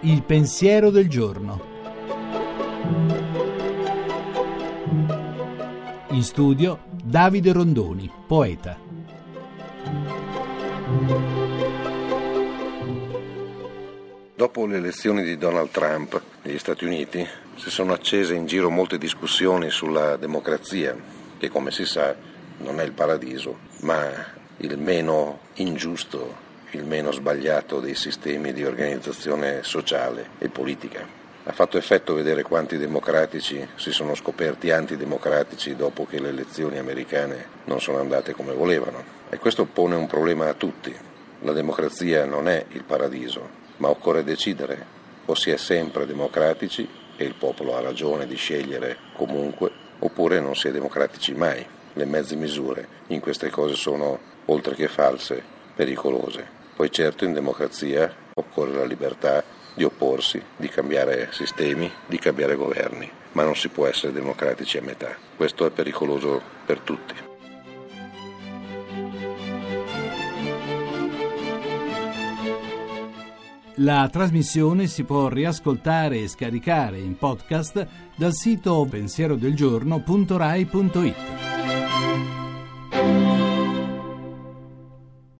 Il pensiero del giorno. In studio Davide Rondoni, poeta. Dopo le elezioni di Donald Trump negli Stati Uniti si sono accese in giro molte discussioni sulla democrazia, che come si sa non è il paradiso, ma il meno ingiusto il meno sbagliato dei sistemi di organizzazione sociale e politica. Ha fatto effetto vedere quanti democratici si sono scoperti antidemocratici dopo che le elezioni americane non sono andate come volevano. E questo pone un problema a tutti. La democrazia non è il paradiso, ma occorre decidere o si è sempre democratici e il popolo ha ragione di scegliere comunque, oppure non si è democratici mai. Le mezze misure in queste cose sono, oltre che false, pericolose. Poi certo in democrazia occorre la libertà di opporsi, di cambiare sistemi, di cambiare governi, ma non si può essere democratici a metà. Questo è pericoloso per tutti. La trasmissione si può riascoltare e scaricare in podcast dal sito pensierodelgiorno.rai.it.